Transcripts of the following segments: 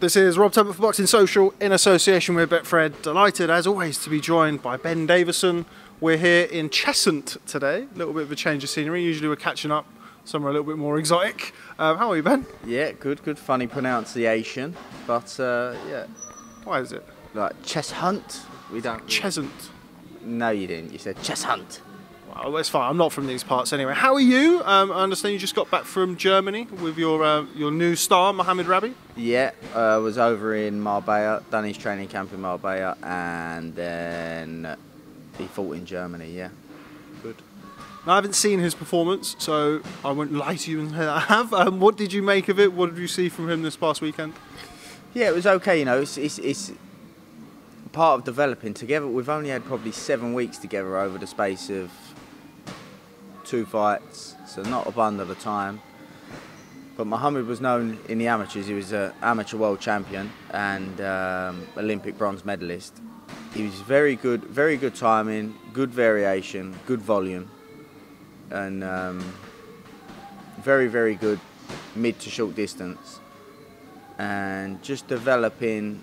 This is Rob Tebbutt for Boxing Social in association with Betfred. Delighted, as always, to be joined by Ben Davison. We're here in Cheshunt today. A little bit of a change of scenery. Usually we're catching up somewhere a little bit more exotic. Um, how are you, Ben? Yeah, good, good. Funny pronunciation, but uh, yeah, Why is it? like chess hunt. We don't. Cheshunt. no, you didn't. You said chess hunt. Well, that's fine. I'm not from these parts anyway. How are you? Um, I understand you just got back from Germany with your uh, your new star, Mohamed Rabii. Yeah, I uh, was over in Marbella, done his training camp in Marbella, and then he fought in Germany. Yeah. Good. Now, I haven't seen his performance, so I won't lie to you and say I have. Um, what did you make of it? What did you see from him this past weekend? Yeah, it was okay. You know, it's, it's, it's part of developing together. We've only had probably seven weeks together over the space of two fights, so not a bundle of time. But Mohammed was known in the amateurs. He was an amateur world champion and um, Olympic bronze medalist. He was very good, very good timing, good variation, good volume, and um, very, very good mid to short distance. And just developing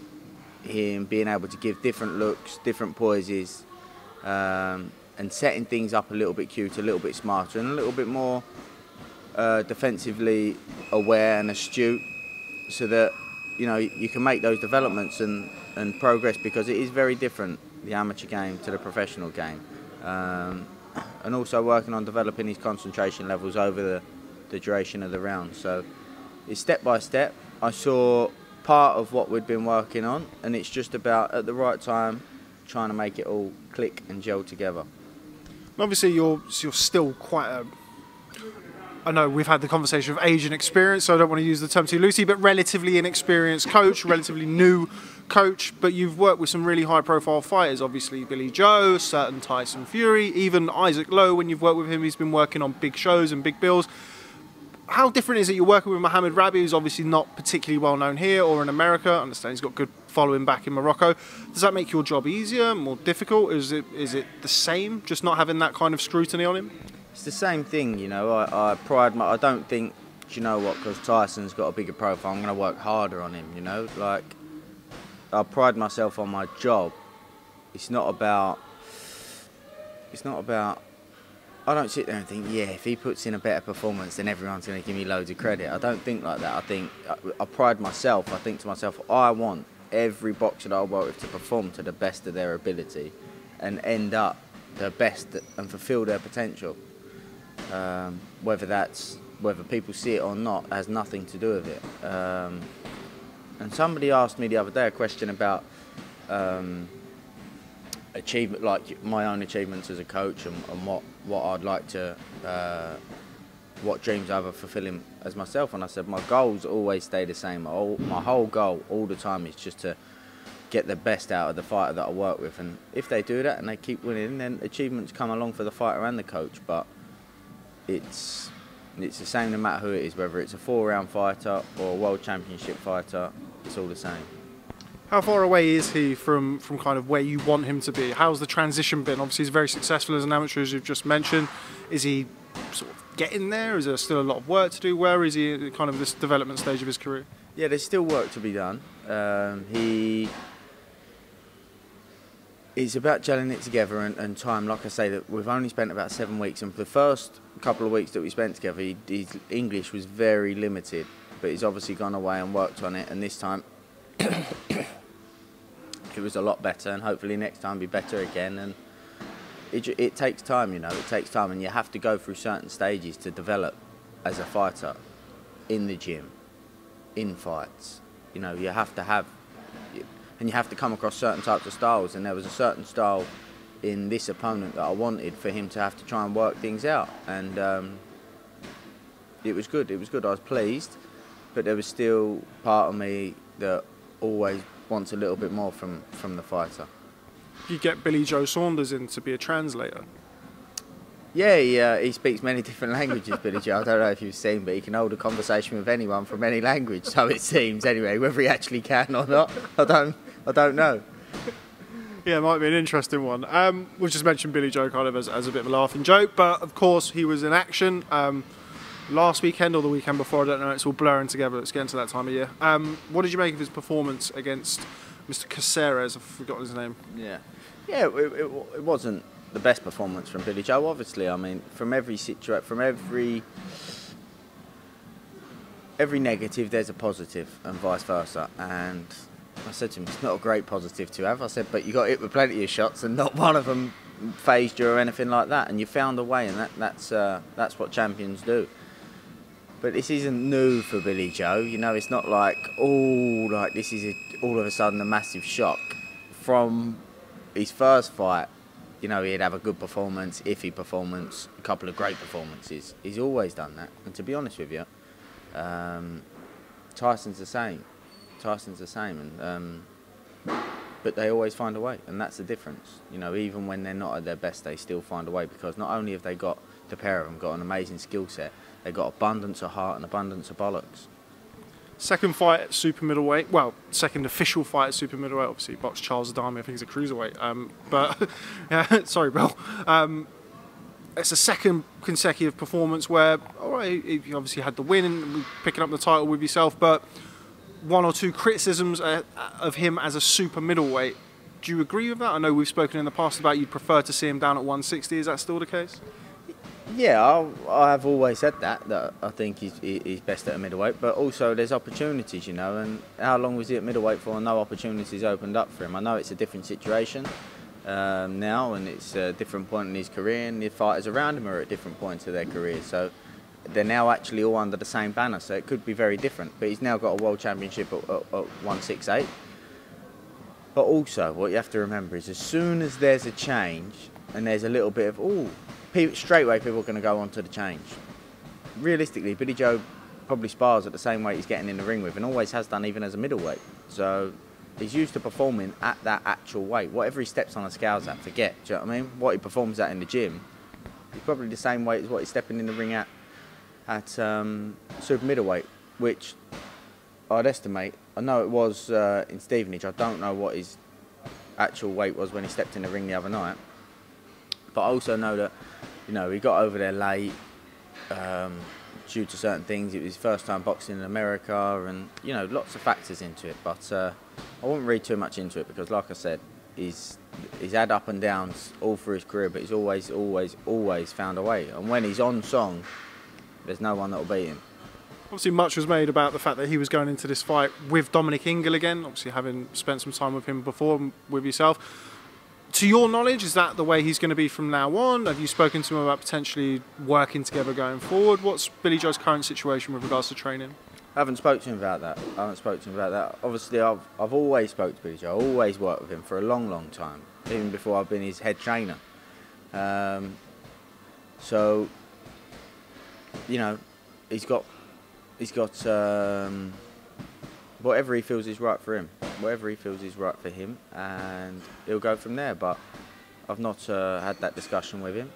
him, being able to give different looks, different poises, um, and setting things up a little bit cuter, a little bit smarter, and a little bit more uh, defensively aware and astute, so that you know you can make those developments and, and progress because it is very different the amateur game to the professional game, um, and also working on developing his concentration levels over the, the duration of the round. So it's step by step. I saw part of what we'd been working on, and it's just about at the right time trying to make it all click and gel together. Obviously, you're you're still quite a. I know we've had the conversation of age and experience, so I don't want to use the term too loosely, but relatively inexperienced coach, relatively new coach. But you've worked with some really high-profile fighters, obviously Billy Joe, certain Tyson Fury, even Isaac Lowe. When you've worked with him, he's been working on big shows and big bills. How different is it? You're working with Mohamed Rabii, who's obviously not particularly well known here or in America. I understand he's got good following back in Morocco. Does that make your job easier, more difficult? Is it is it the same, just not having that kind of scrutiny on him? It's the same thing, you know. I, I pride my. I don't think, you know what? Because Tyson's got a bigger profile, I'm going to work harder on him. You know, like I pride myself on my job. It's not about. It's not about. I don't sit there and think, yeah, if he puts in a better performance, then everyone's going to give me loads of credit. I don't think like that. I think I, I pride myself. I think to myself, I want every boxer that I work with to perform to the best of their ability, and end up the best and fulfil their potential. Um, whether that's whether people see it or not has nothing to do with it. Um, and somebody asked me the other day a question about um, achievement, like my own achievements as a coach, and, and what what I'd like to, uh, what dreams I have of fulfilling as myself. And I said my goals always stay the same. My whole, my whole goal all the time is just to get the best out of the fighter that I work with. And if they do that and they keep winning, then achievements come along for the fighter and the coach. But it's it's the same no matter who it is, whether it's a four-round fighter or a world championship fighter. It's all the same. How far away is he from, from kind of where you want him to be? How's the transition been? Obviously, he's very successful as an amateur, as you've just mentioned. Is he sort of getting there? Is there still a lot of work to do? Where is he at kind of this development stage of his career? Yeah, there's still work to be done. Um, he it's about gelling it together and, and, time. Like I say, that we've only spent about seven weeks, and for the first couple of weeks that we spent together, he, his English was very limited. But he's obviously gone away and worked on it, and this time it was a lot better, and hopefully next time be better again. And it, it takes time, you know, it takes time, and you have to go through certain stages to develop as a fighter in the gym, in fights. You know, you have to have and you have to come across certain types of styles. And there was a certain style in this opponent that I wanted for him to have to try and work things out. And um, it was good. It was good. I was pleased, but there was still part of me that always wants a little bit more from from the fighter. You get Billy Joe Saunders in to be a translator. Yeah, he, uh, he speaks many different languages, Billy Joe. I don't know if you've seen, but he can hold a conversation with anyone from any language, so it seems anyway. Whether he actually can or not, I don't, I don't know. Yeah, it might be an interesting one. Um, we've just mentioned Billy Joe kind of as, as a bit of a laughing joke, but of course he was in action. Um, last weekend or the weekend before. I don't know. It's all blurring together. It's getting to that time of year. Um, what did you make of his performance against Mr. Coceres? I've forgotten his name. Yeah, yeah. It, it, it wasn't the best performance from Billy Joe. Obviously, I mean, from every situation, from every every negative, there's a positive, and vice versa. And I said to him, it's not a great positive to have. I said, but you got hit with plenty of shots, and not one of them phased you or anything like that. And you found a way, and that, that's uh, that's what champions do. But this isn't new for Billy Joe. You know, it's not like oh, like this is a, all of a sudden a massive shock. From his first fight, you know, he'd have a good performance, iffy performance, a couple of great performances. He's always done that. And to be honest with you, um, Tyson's the same. Tyson's the same, and um, but they always find a way, and that's the difference. You know, even when they're not at their best, they still find a way because not only have they got the pair of them got an amazing skill set, they've got abundance of heart and abundance of bollocks. Second fight at super middleweight. Well, second official fight at super middleweight. Obviously, boxed Charles Adamu. I think he's a cruiserweight. Um, but yeah, sorry, Bill. Um, it's a second consecutive performance where, all right, you obviously had the win and picking up the title with yourself, but one or two criticisms uh, of him as a super middleweight. Do you agree with that? I know we've spoken in the past about you'd prefer to see him down at 160. Is that still the case? Yeah, i have always said that that I think he's, he's best at a middleweight, but also there's opportunities, you know. And how long was he at middleweight for? No opportunities opened up for him. I know it's a different situation um, now, and it's a different point in his career, and the fighters around him are at different points of their career. So they're now actually all under the same banner, so it could be very different. But he's now got a world championship at, at, at 168. But also, what you have to remember is as soon as there's a change and there's a little bit of, oh, straight away people are going to go on to the change. Realistically, Billy Joe probably spars at the same weight he's getting in the ring with and always has done even as a middleweight. So he's used to performing at that actual weight. Whatever he steps on a scales at, forget. Do you know what I mean? What he performs at in the gym, he's probably the same weight as what he's stepping in the ring at at um, super middleweight, which I'd estimate. I know it was uh, in Stevenage. I don't know what his actual weight was when he stepped in the ring the other night, but I also know that you know he got over there late. Um, due to certain things. It was his first time boxing in America, and you know, lots of factors into it. But uh, I wouldn't read too much into it because, like I said, he's he's had up and downs all through his career, but he's always, always, always found a way. And when he's on song, there's no one that'll beat him. Obviously, much was made about the fact that he was going into this fight with Dominic Ingle again. Obviously, having spent some time with him before with yourself to your knowledge, is that the way he's going to be from now on? Have you spoken to him about potentially working together going forward? What's Billy Joe's current situation with regards to training? I haven't spoken to him about that. I haven't spoken to him about that. Obviously, I've, I've always spoke to Billy Joe. I always worked with him for a long, long time, even before I've been his head trainer. Um, so, you know, he's got he's got um, whatever he feels is right for him whatever he feels is right for him, and he'll go from there. But I've not uh, had that discussion with him.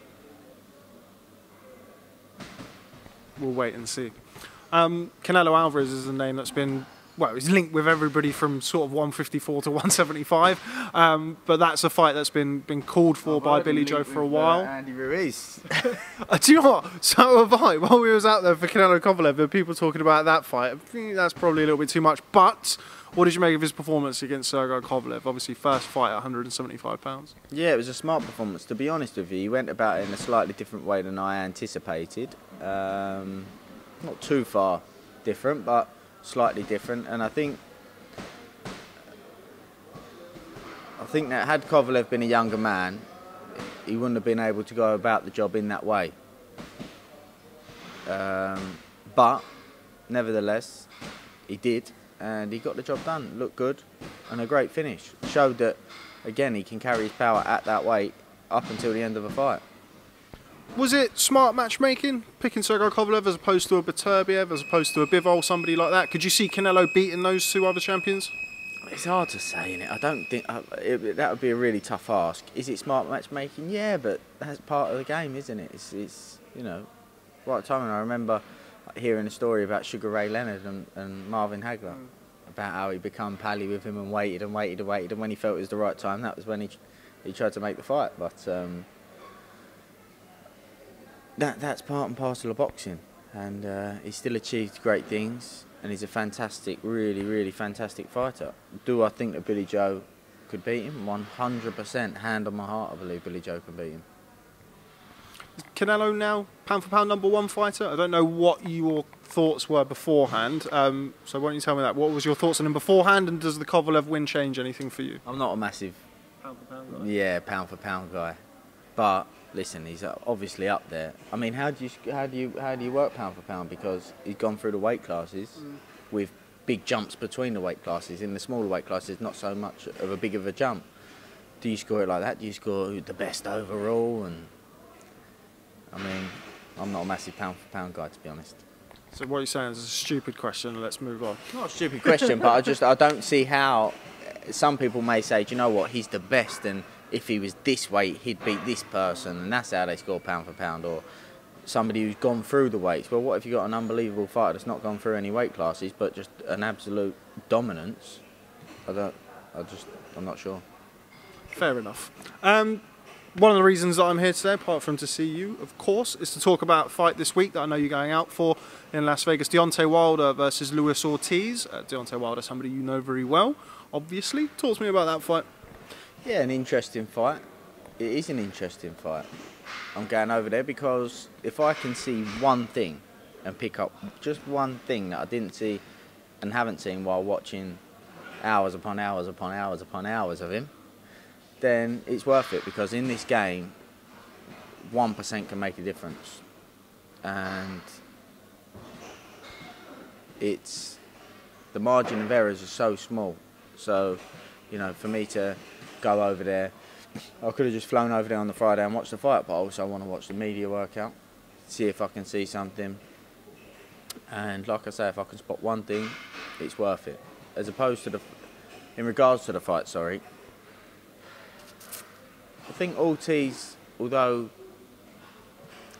We'll wait and see. Um, Canelo Alvarez is a name that's been well, he's linked with everybody from sort of 154 to 175. Um, but that's a fight that's been been called for I've by Billy Joe for a while. Uh, Andy Ruiz. uh, do you know what? So have I. While we was out there for Canelo Kovalev, there were people talking about that fight. I think that's probably a little bit too much. But what did you make of his performance against Sergey Kovalev? Obviously, first fight at 175 pounds. Yeah, it was a smart performance. To be honest with you, he went about it in a slightly different way than I anticipated. Um, not too far different, but slightly different. And I think, I think that had Kovalev been a younger man, he wouldn't have been able to go about the job in that way. Um, but nevertheless, he did and he got the job done. Looked good and a great finish. Showed that, again, he can carry his power at that weight up until the end of a fight. Was it smart matchmaking, picking Sergey Kovalev as opposed to a Beterbiev, as opposed to a Bivol, somebody like that? Could you see Canelo beating those two other champions? It's hard to say, innit? I don't think uh, it, that would be a really tough ask. Is it smart matchmaking? Yeah, but that's part of the game, isn't it? It's, it's you know, right time. And I remember hearing a story about Sugar Ray Leonard and, and Marvin Hagler mm. about how he become pally with him and waited and waited and waited, and when he felt it was the right time, that was when he he tried to make the fight. But um, that that's part and parcel of boxing. and uh, he's still achieved great things, and he's a fantastic, really, really fantastic fighter. Do I think that Billy Joe could beat him? 100%, hand on my heart, I believe Billy Joe can beat him. Canelo now pound for pound number one fighter. I don't know what your thoughts were beforehand. Um, so why don't you tell me that? What was your thoughts on him beforehand, and does the Kovalev win change anything for you? I'm not a massive, Pound for pound. Guy. yeah, pound for pound guy, but listen, he's obviously up there. I mean, how do you how do you how do you work pound for pound? Because he's gone through the weight classes mm. with big jumps between the weight classes. In the smaller weight classes, not so much of a big of a jump. Do you score it like that? Do you score the best overall? And I mean, I'm not a massive pound for pound guy to be honest. So what you're saying is a stupid question. Let's move on. Not a stupid question, but I just I don't see how. Some people may say, do you know what? He's the best, and if he was this weight, he'd beat this person, and that's how they score pound for pound. Or somebody who's gone through the weights. Well, what if you've got an unbelievable fighter that's not gone through any weight classes, but just an absolute dominance? I don't. I just. I'm not sure. Fair enough. Um, one of the reasons that I'm here today, apart from to see you, of course, is to talk about fight this week that I know you're going out for in Las Vegas. Deontay Wilder versus Luis Ortiz. Uh, Deontay Wilder, somebody you know very well, obviously. Talk to me about that fight. Yeah, an interesting fight. It is an interesting fight. I'm going over there because if I can see one thing and pick up just one thing that I didn't see and haven't seen while watching hours upon hours upon hours upon hours of him, then it's worth it because in this game, 1% can make a difference. And it's the margin of errors is so small. So, you know, for me to go over there, I could have just flown over there on the Friday and watched the fight, but I also want to watch the media workout, see if I can see something. And like I say, if I can spot one thing, it's worth it. As opposed to the, in regards to the fight, sorry, I think Ortiz, although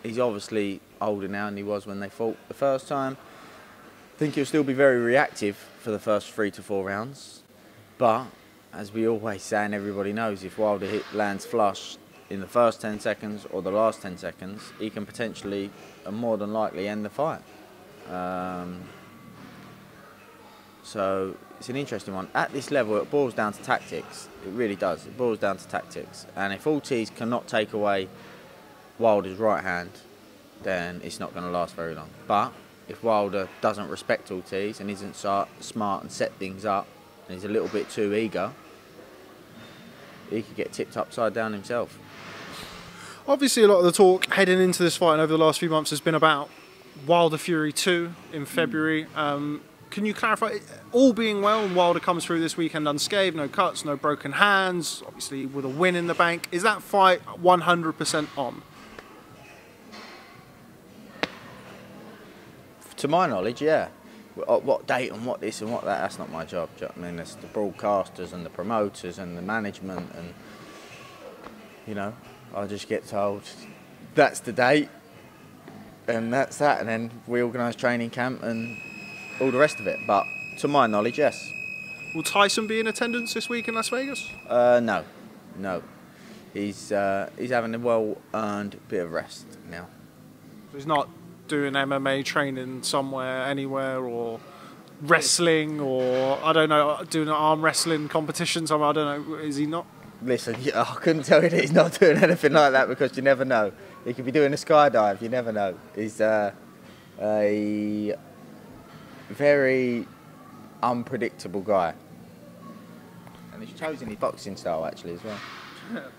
he's obviously older now than he was when they fought the first time, I think he'll still be very reactive for the first three to four rounds. But as we always say and everybody knows, if Wilder hit, lands flush in the first 10 seconds or the last 10 seconds, he can potentially and more than likely end the fight. Um, so it's an interesting one. At this level, it boils down to tactics. It really does. It boils down to tactics. And if Ortiz cannot take away Wilder's right hand, then it's not going to last very long. But if Wilder doesn't respect Ortiz and isn't smart and set things up, and he's a little bit too eager, he could get tipped upside down himself. Obviously, a lot of the talk heading into this fight and over the last few months has been about Wilder Fury 2 in February. Um, can you clarify, all being well, and Wilder comes through this weekend unscathed, no cuts, no broken hands, obviously with a win in the bank, is that fight 100% on? To my knowledge, yeah. What what date and what this and what that, that's not my job. do you know I mean, it's the broadcasters and the promoters and the management and, you know, I just get told that's the date and that's that. And then we organise training camp and all the rest of it. But to my knowledge, yes. Will Tyson be in attendance this week in Las Vegas? Uh, no, no. He's, uh, he's having a well-earned bit of rest now. He's not doing MMA training somewhere, anywhere, or wrestling, or I don't know, doing an arm wrestling competition somewhere. I don't know. Is he not? Listen, I couldn't tell you that he's not doing anything like that because you never know. He could be doing a skydive. You never know. He's uh, a very unpredictable guy, and he's chosen his boxing style actually as well.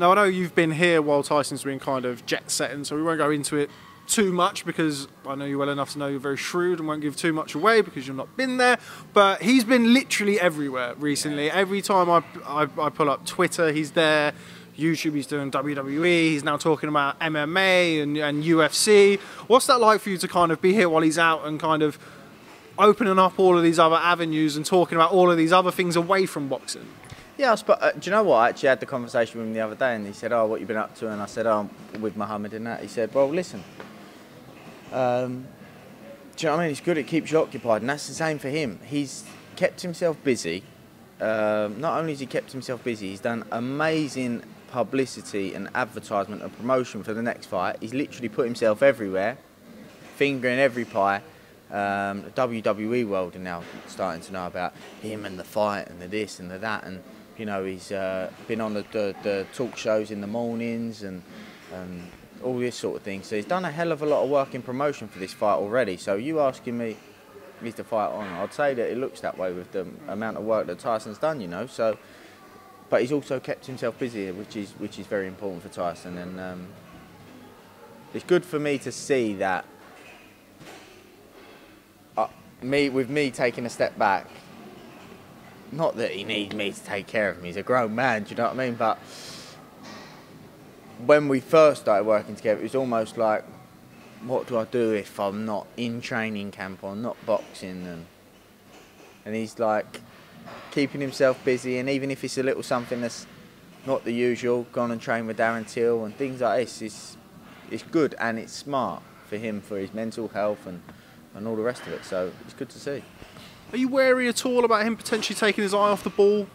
Now I know you've been here while Tyson's been kind of jet setting, so we won't go into it too much because I know you well enough to know you're very shrewd and won't give too much away because you've not been there. But he's been literally everywhere recently. Every time I, I, I pull up Twitter, he's there. YouTube, he's doing WWE. He's now talking about MMA and, and UFC. What's that like for you to kind of be here while he's out and kind of opening up all of these other avenues and talking about all of these other things away from boxing? Yeah, I uh, do you know what? I actually had the conversation with him the other day, and he said, "Oh, what you been up to?" And I said, "Oh, I'm with Muhammad and that." He said, "Well, listen, um, do you know what I mean? It's good. It keeps you occupied, and that's the same for him. He's kept himself busy. Um, not only has he kept himself busy, he's done amazing publicity and advertisement and promotion for the next fight. He's literally put himself everywhere finger in every pie. Um, the WWE world are now starting to know about him and the fight and the this and the that, and you know he's uh, been on the, the, the, talk shows in the mornings and, and all this sort of thing. So he's done a hell of a lot of work in promotion for this fight already. So you asking me, is the fight on? I'd say that it looks that way with the amount of work that Tyson's done, you know. So, but he's also kept himself busy, which is which is very important for Tyson, and um, it's good for me to see that me with me taking a step back. Not that he needs me to take care of him. He's a grown man. Do you know what I mean? But when we first started working together, it was almost like, what do I do if I'm not in training camp or not boxing? And and he's like keeping himself busy, and even if it's a little something that's not the usual, gone and train with Darren Till and things like this, it's it's good and it's smart for him for his mental health and and all the rest of it. So it's good to see. Are you wary at all about him potentially taking his eye off the ball?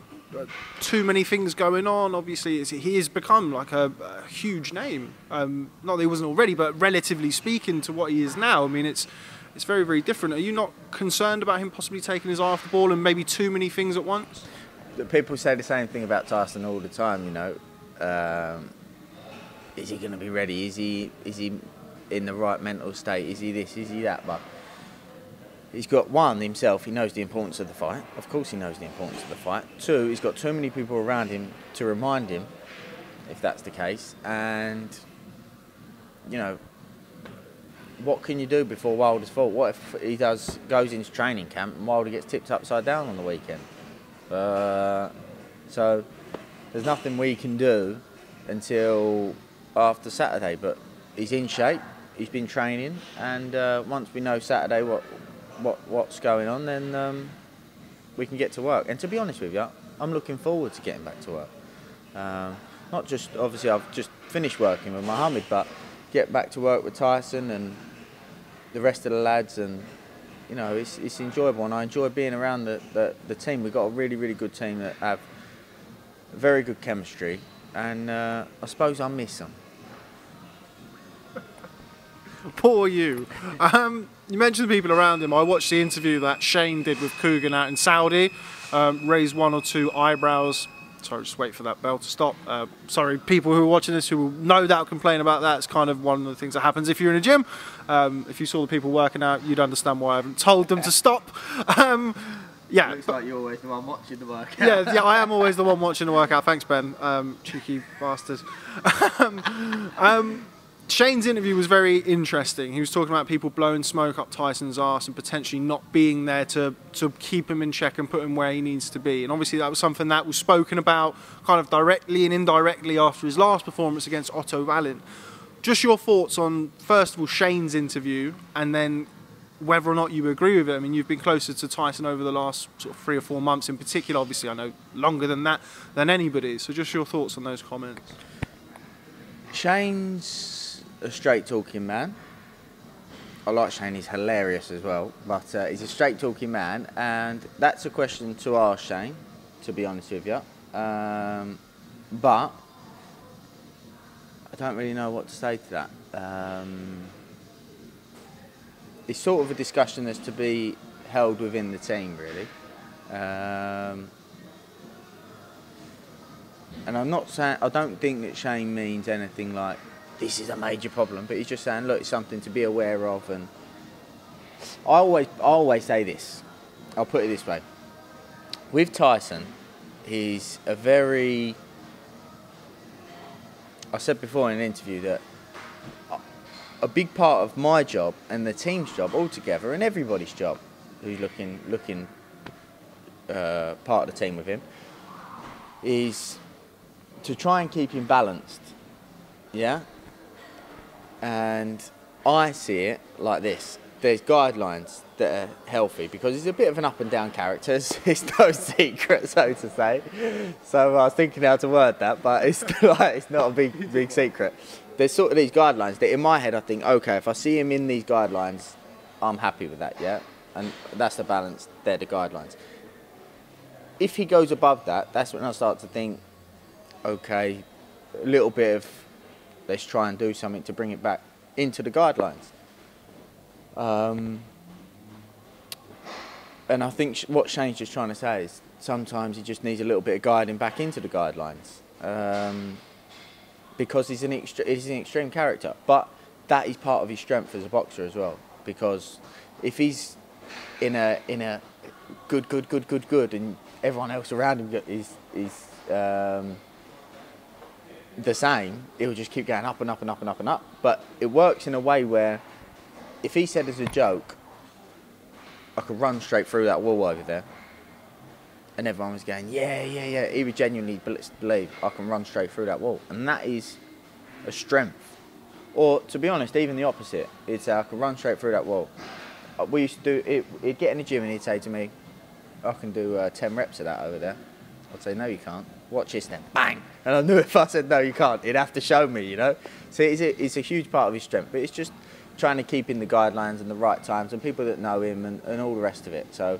Too many things going on. Obviously, he has become like a, a huge name. Um, not that he wasn't already, but relatively speaking to what he is now, I mean, it's it's very very different. Are you not concerned about him possibly taking his eye off the ball and maybe too many things at once? People say the same thing about Tyson all the time. You know, um, is he going to be ready? Is he is he in the right mental state? Is he this? Is he that? But he's got one himself. He knows the importance of the fight. Of course, he knows the importance of the fight. Two, he's got too many people around him to remind him, if that's the case. And you know, what can you do before Wilder's fault? What if he does goes into training camp and Wilder gets tipped upside down on the weekend? Uh, so there's nothing we can do until after Saturday. But he's in shape. He's been training, and uh, once we know Saturday what what what's going on, then um, we can get to work. And to be honest with you, I'm looking forward to getting back to work. Um, not just obviously I've just finished working with Mohammed, but get back to work with Tyson and the rest of the lads, and you know it's, it's enjoyable. And I enjoy being around the, the, the team. We've got a really really good team that have very good chemistry, and uh, I suppose I miss them. Poor you. Um, you mentioned the people around him. I watched the interview that Shane did with Kugan out in Saudi. Um, raised one or two eyebrows. Sorry, just wait for that bell to stop. Uh, sorry, people who are watching this who will no doubt complain about that. It's kind of one of the things that happens if you're in a gym. Um, if you saw the people working out, you'd understand why I haven't told them to stop. Um, yeah. Looks like you're always the one watching the workout. Yeah, yeah, I am always the one watching the workout. Thanks, Ben. Um, cheeky bastard. um, um Shane's interview was very interesting. He was talking about people blowing smoke up Tyson's ass and potentially not being there to, to keep him in check and put him where he needs to be. And obviously, that was something that was spoken about kind of directly and indirectly after his last performance against Otto Wallin. Just your thoughts on, first of all, Shane's interview and then whether or not you agree with it. I mean, you've been closer to Tyson over the last sort of three or four months in particular. Obviously, I know longer than that than anybody. So, just your thoughts on those comments. Shane's a straight talking man. I like Shane, he's hilarious as well, but uh, he's a straight talking man, and that's a question to ask Shane, to be honest with you. Um, but I don't really know what to say to that. Um, it's sort of a discussion that's to be held within the team, really. Um, and I'm not saying I don't think that Shane means anything like this is a major problem, but he's just saying, look, it's something to be aware of. And I always, I always say this. I'll put it this way. With Tyson, he's a very. I said before in an interview that a big part of my job and the team's job altogether, and everybody's job who's looking looking uh, part of the team with him, is to try and keep him balanced. Yeah, and I see it like this. There's guidelines that are healthy because he's a bit of an up and down character. It's, no secret, so to say. So I was thinking how to word that, but it's like it's not a big big secret. There's sort of these guidelines that in my head I think, okay, if I see him in these guidelines, I'm happy with that, yeah. And that's the balance. They're the guidelines. If he goes above that, that's when I start to think, okay, a little bit of let's try and do something to bring it back into the guidelines. Um, and I think sh- what Shane's just trying to say is sometimes he just needs a little bit of guiding back into the guidelines um, because he's an, he's an extreme character. But that is part of his strength as a boxer as well because if he's in a in a good, good, good, good, good, and everyone else around him is is um, the same, it will just keep going up and up and up and up and up. But it works in a way where if he said as a joke, I could run straight through that wall over there, and everyone was going, yeah, yeah, yeah. He would genuinely believe I can run straight through that wall, and that is a strength. Or to be honest, even the opposite. It's uh, I can run straight through that wall. Uh, We used to do it. He'd get in the gym and he'd say to me, "I can do uh, ten reps of that over there." I'd say, "No, you can't. Watch this then." Bang! And I knew if I said no, you can't, he'd have to show me. You know. So it's a, it's a huge part of his strength, but it's just trying to keep in the guidelines and the right times and people that know him and, and all the rest of it. So,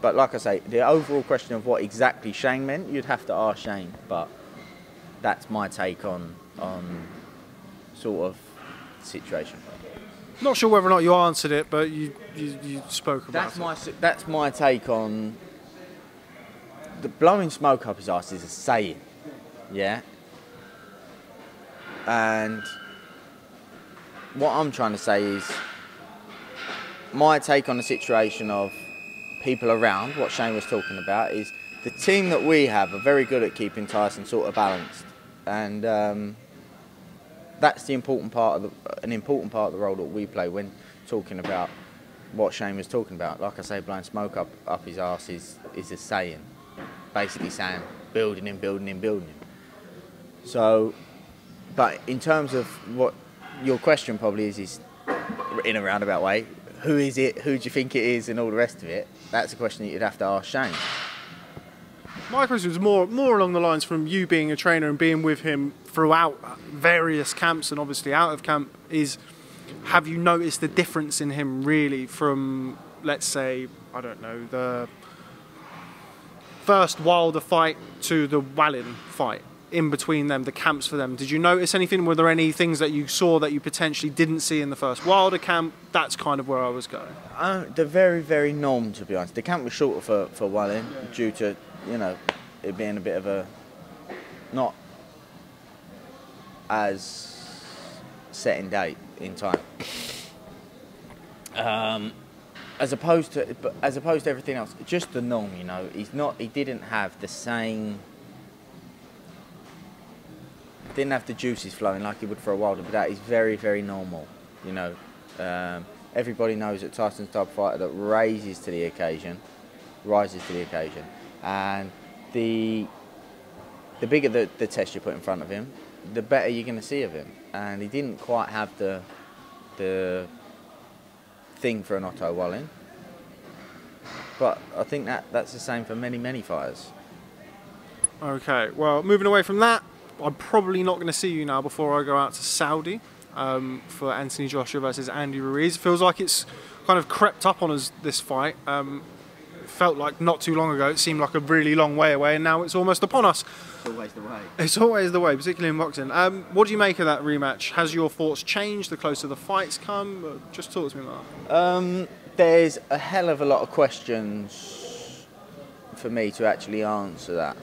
but like I say, the overall question of what exactly Shane meant, you'd have to ask Shane. But that's my take on on sort of situation. Not sure whether or not you answered it, but you you, you spoke about That's it. my that's my take on the blowing smoke up his ass is a saying, yeah. And what I'm trying to say is my take on the situation of people around. What Shane was talking about is the team that we have are very good at keeping Tyson sort of balanced, and um, that's the important part of the an important part of the role that we play when talking about what Shane was talking about. Like I say, blowing smoke up, up his arse is, is a saying. Basically saying building him, building him, building him. So, but in terms of what your question probably is, is in a roundabout way, who is it, who do you think it is, and all the rest of it, that's a question that you'd have to ask Shane. My question was more more along the lines from you being a trainer and being with him throughout various camps and obviously out of camp is have you noticed the difference in him really from let's say I don't know the first Wilder fight to the Wallin fight in between them the camps for them did you notice anything were there any things that you saw that you potentially didn't see in the first Wilder camp that's kind of where I was going Uh, they're very, very norm, to be honest. The camp was shorter for, for Wallin due to, you know, it being a bit of a not as set in date in time. Um, as opposed to, as opposed to everything else, just the norm, you know. He's not. He didn't have the same. Didn't have the juices flowing like he would for a while, but that is very, very normal, you know. Um, everybody knows that Tyson's type fighter that raises to the occasion, rises to the occasion, and the the bigger the, the test you put in front of him, the better you're going to see of him. And he didn't quite have the the thing for an Otto Wallin, but I think that that's the same for many many fighters. Okay, well, moving away from that, I'm probably not going to see you now before I go out to Saudi um, for Anthony Joshua versus Andy Ruiz. It feels like it's kind of crept up on us this fight. Um, felt like not too long ago, it seemed like a really long way away, and now it's almost upon us. It's always the way. It's always the way, particularly in boxing. Um, what do you make of that rematch? Has your thoughts changed the closer the fights come? Uh, Just talk to me, Mark. Um, there's a hell of a lot of questions for me to actually answer that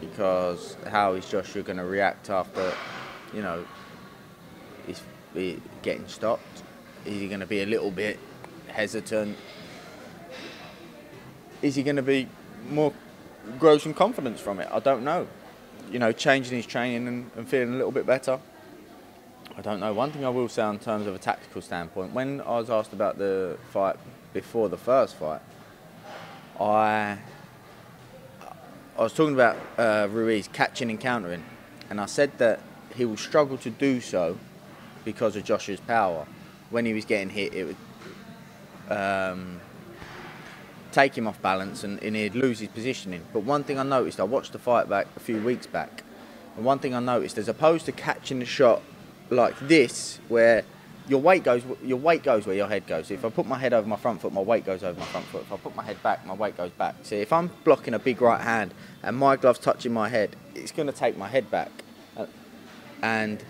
because how is Joshua going to react after, you know, he's getting stopped? Is he going to be a little bit hesitant? Is he going to be more grow some confidence from it? I don't know. You know, changing his training and, and feeling a little bit better. I don't know. One thing I will say in terms of a tactical standpoint, when I was asked about the fight before the first fight, I I was talking about uh, Ruiz catching and countering, and I said that he will struggle to do so because of Joshua's power. When he was getting hit, it would um, take him off balance and, and he'd lose his positioning. But one thing I noticed, I watched the fight back a few weeks back, and one thing I noticed, as opposed to catching the shot like this, where your weight goes, your weight goes where your head goes. If I put my head over my front foot, my weight goes over my front foot. If I put my head back, my weight goes back. See, if I'm blocking a big right hand and my glove's touching my head, it's going to take my head back. Uh, And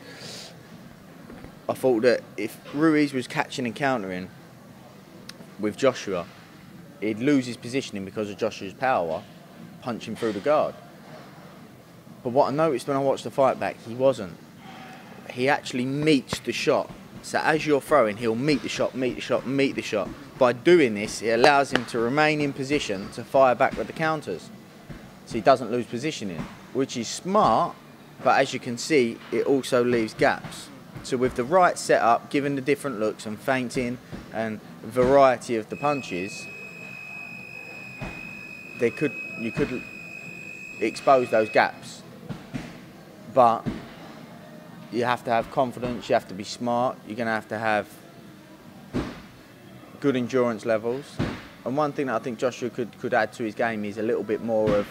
I thought that if Ruiz was catching and countering, with Joshua, he'd lose his positioning because of Joshua's power, punching through the guard. But what I noticed when I watched the fight back, he wasn't. He actually meets the shot. So as you're throwing, he'll meet the shot, meet the shot, meet the shot. By doing this, it allows him to remain in position to fire back with the counters. So he doesn't lose positioning, which is smart, but as you can see, it also leaves gaps. So with the right setup, given the different looks and feinting and variety of the punches, they could you could expose those gaps. But you have to have confidence, you have to be smart, you're gonna have to have good endurance levels. And one thing that I think Joshua could, could add to his game is a little bit more of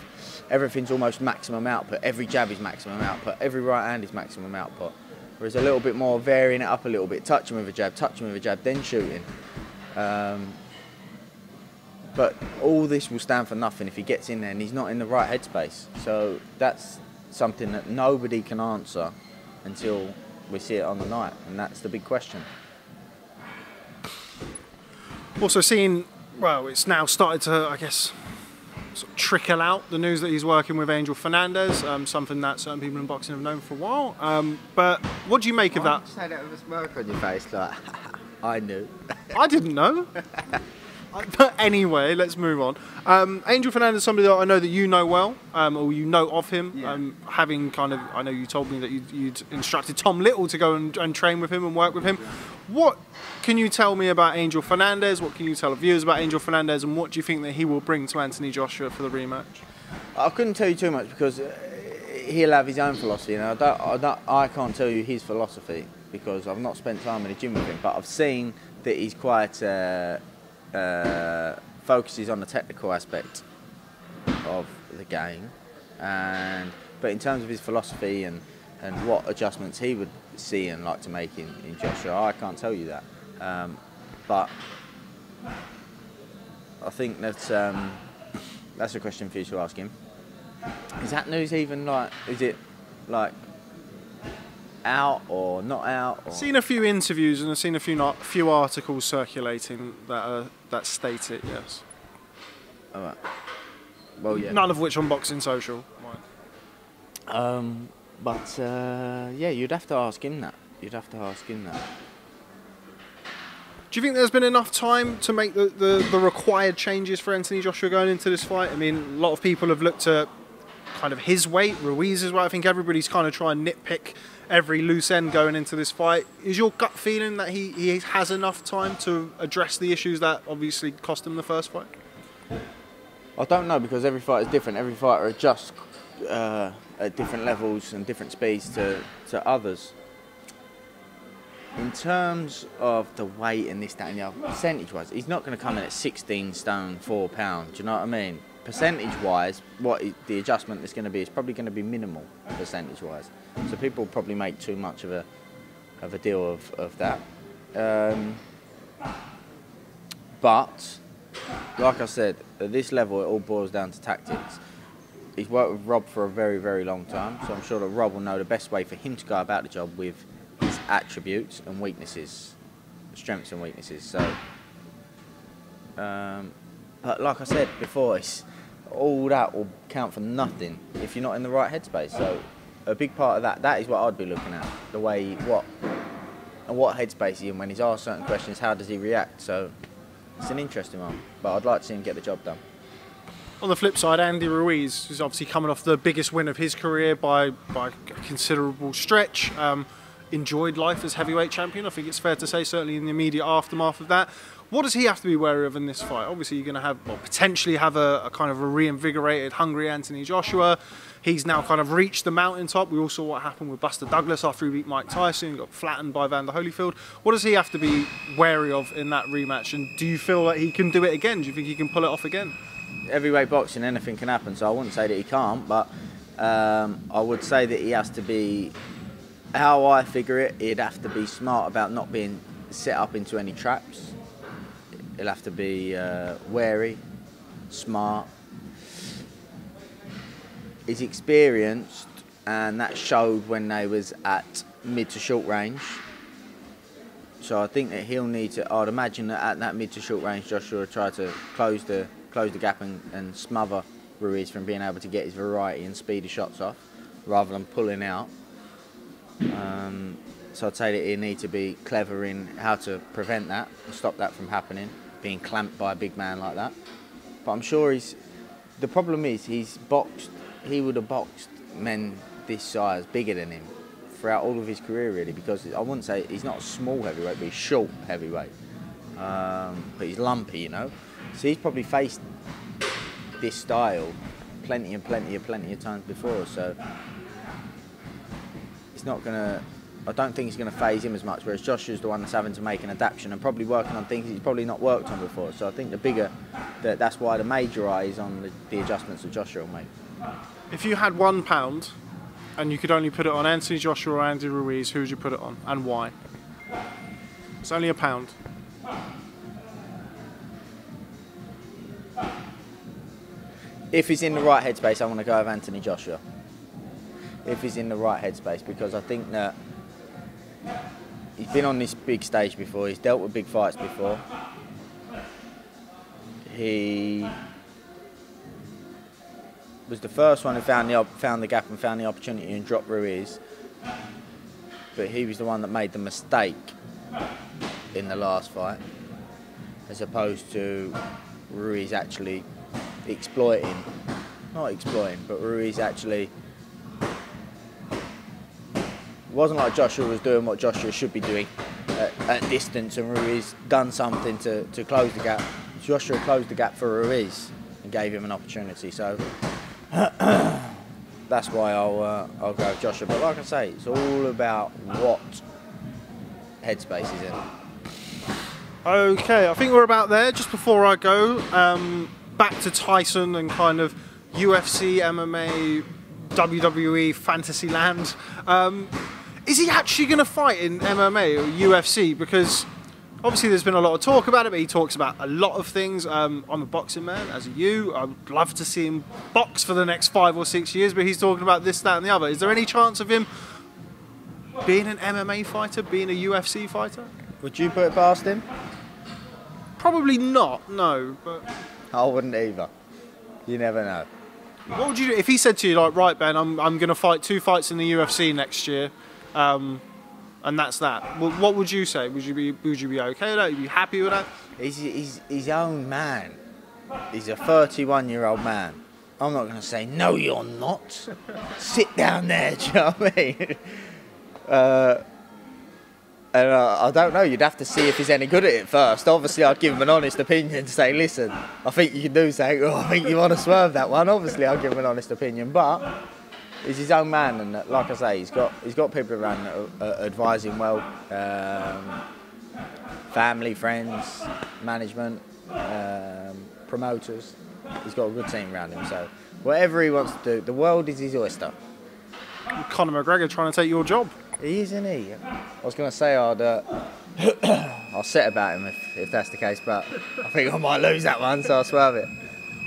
everything's almost maximum output. Every jab is maximum output. Every right hand is maximum output. Whereas a little bit more varying it up a little bit, touching with a jab, touching with a jab, then shooting. Um, but all this will stand for nothing if he gets in there and he's not in the right headspace. So that's something that nobody can answer until we see it on the night, and that's the big question. Also, seeing, well, it's now started to, I guess, sort of trickle out the news that he's working with Angel Fernandez, um, something that certain people in boxing have known for a while. Um, but what do you make of that? Say that with a smirk on your face, like I knew. I didn't know. but anyway, let's move on. Um, Angel Fernandez is somebody that I know that you know well, um, or you know of him, Yeah. um, having kind of, I know you told me that you'd, you'd instructed Tom Little to go and, and train with him and work with him. What can you tell me about Angel Fernandez? What can you tell the viewers about Angel Fernandez, and what do you think that he will bring to Anthony Joshua for the rematch? I couldn't tell you too much because uh, he'll have his own philosophy. I, don't, I, don't, I can't tell you his philosophy because I've not spent time in the gym with him. But I've seen that he's quite uh, uh, focuses on the technical aspect of the game, and but in terms of his philosophy and and what adjustments he would see and like to make in, in Joshua, I can't tell you that. Um, but I think that um, that's a question for you to ask him. Is that news even like? Is it like out or not out? Or? Seen a few interviews and I've seen a few not, few articles circulating that uh, that state it. Yes, All right. Well, yeah. none of which on Boxing Social. Um, but uh, yeah, you'd have to ask him that. You'd have to ask him that. Do you think there's been enough time to make the, the, the required changes for Anthony Joshua going into this fight? I mean, a lot of people have looked at kind of his weight, Ruiz's weight. I think everybody's kind of trying to nitpick every loose end going into this fight. Is your gut feeling that he, he has enough time to address the issues that obviously cost him the first fight? I don't know because every fight is different. Every fighter adjusts uh, at different levels and different speeds to, to others. In terms of the weight and this, that, and the other, percentage wise, he's not going to come in at 16 stone, 4 pounds. Do you know what I mean? Percentage wise, what the adjustment is going to be is probably going to be minimal, percentage wise. So people probably make too much of a, of a deal of, of that. Um, but like I said, at this level, it all boils down to tactics. He's worked with Rob for a very, very long time, so I'm sure that Rob will know the best way for him to go about the job with his attributes and weaknesses, strengths and weaknesses. So, um, but like I said before, it's, all that will count for nothing if you're not in the right headspace. So, a big part of that, that is what I'd be looking at. The way, what, and what headspace he in when he's asked certain questions, how does he react? So, it's an interesting one, but I'd like to see him get the job done. On the flip side, Andy Ruiz is obviously coming off the biggest win of his career by by a considerable stretch. Um, enjoyed life as heavyweight champion. I think it's fair to say, certainly in the immediate aftermath of that. What does he have to be wary of in this fight? Obviously, you're going to have, well, potentially have a, a kind of a reinvigorated, hungry Anthony Joshua. He's now kind of reached the mountaintop. We all saw what happened with Buster Douglas after he beat Mike Tyson, got flattened by Vander Holyfield. What does he have to be wary of in that rematch? And do you feel that he can do it again? Do you think he can pull it off again? Every Heavyweight boxing, anything can happen, so I wouldn't say that he can't, but um, I would say that he has to be, how I figure it, he'd have to be smart about not being set up into any traps. He'll have to be uh, wary, smart. He's experienced, and that showed when they was at mid to short range. So I think that he'll need to. I'd imagine that at that mid to short range, Joshua will try to close the close the gap and, and smother Ruiz from being able to get his variety and speedy shots off, rather than pulling out. Um, so I'd say that he need to be clever in how to prevent that stop that from happening, being clamped by a big man like that. But I'm sure he's. The problem is he's boxed. He would have boxed men this size, bigger than him, throughout all of his career, really. Because I wouldn't say he's not a small heavyweight, but he's short heavyweight. Um, but he's lumpy, you know. So he's probably faced this style plenty and plenty and plenty of times before. So it's not gonna. I don't think it's going to phase him as much. Whereas Joshua's the one that's having to make an adaptation and probably working on things he's probably not worked on before. So I think the bigger, that that's why the major eye is on the, the adjustments that Joshua will make. If you had one pound and you could only put it on Anthony Joshua or Andy Ruiz, who would you put it on and why? It's only a pound. If he's in the right headspace, I want to go with Anthony Joshua. If he's in the right headspace, because I think that he's been on this big stage before. He's dealt with big fights before. He was the first one who found the found the gap and found the opportunity and dropped Ruiz. But he was the one that made the mistake in the last fight, as opposed to Ruiz actually exploiting, not exploiting, but Ruiz actually. It wasn't like Joshua was doing what Joshua should be doing at, at distance, and Ruiz done something to, to close the gap. Joshua closed the gap for Ruiz and gave him an opportunity. So that's why I'll uh, I'll go with Joshua. But like I say, it's all about what headspace he's in. Okay, I think we're about there. Just before I go, um, back to Tyson and kind of UFC, MMA, WWE, fantasy land. Um, is he actually going to fight in MMA or UFC? Because obviously there's been a lot of talk about it, but he talks about a lot of things. Um, I'm a boxing man, as are you. I'd love to see him box for the next five or six years, but he's talking about this, that, and the other. Is there any chance of him being an MMA fighter, being a UFC fighter? Would you put it past him? Probably not, no. But I wouldn't either. You never know. what would you do if he said to you, like, right, Ben, I'm, I'm going to fight two fights in the UFC next year, um, and that's that? Well, what would you say? Would you be Would you be okay with that? Would you be happy with that? He's, he's his own man. He's a 31 year old man. I'm not going to say, no, you're not. Sit down there, do you know what I mean? Uh, and uh, I don't know, you'd have to see if he's any good at it first. Obviously, I'd give him an honest opinion to say, listen, I think you can do something, or I think you want to swerve that one. Obviously, I'll give him an honest opinion, but he's his own man, and uh, like I say, he's got he's got people around that uh, advise him well, um, family, friends, management, um, promoters. He's got a good team around him, so whatever he wants to do, the world is his oyster. Conor McGregor trying to take your job. He is, isn't he? I was going to say I'd uh, I'll set about him if, if that's the case, but I think I might lose that one, so I'll swerve it.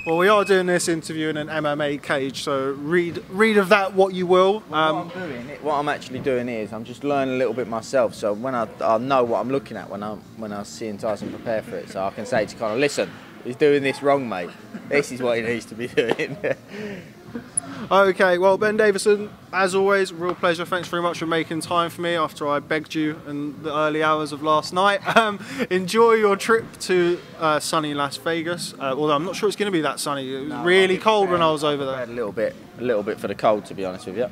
Well, we are doing this interview in an MMA cage, so read read of that what you will. Um, what, I'm doing, what I'm actually doing is I'm just learning a little bit myself. So when I I know what I'm looking at when I when I see Tyson prepare for it, so I can say to Conor, listen, he's doing this wrong, mate. This is what he needs to be doing. Okay, well, Ben Davison, as always, real pleasure. Thanks very much for making time for me after I begged you in the early hours of last night. Um, enjoy your trip to uh, sunny Las Vegas. Uh, although I'm not sure it's going to be that sunny. It was No, really cold when. I was over there. a little bit, a little bit for the cold, to be honest with you.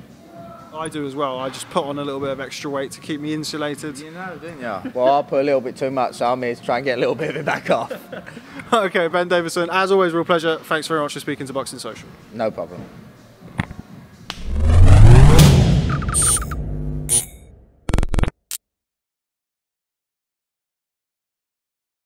I do as well. I just put on a little bit of extra weight to keep me insulated. You know, didn't you? well, I put a little bit too much, so I'm here to try and get a little bit of it back off. okay, Ben Davison, as always, real pleasure. Thanks very much for speaking to Boxing Social. No problem. Sports.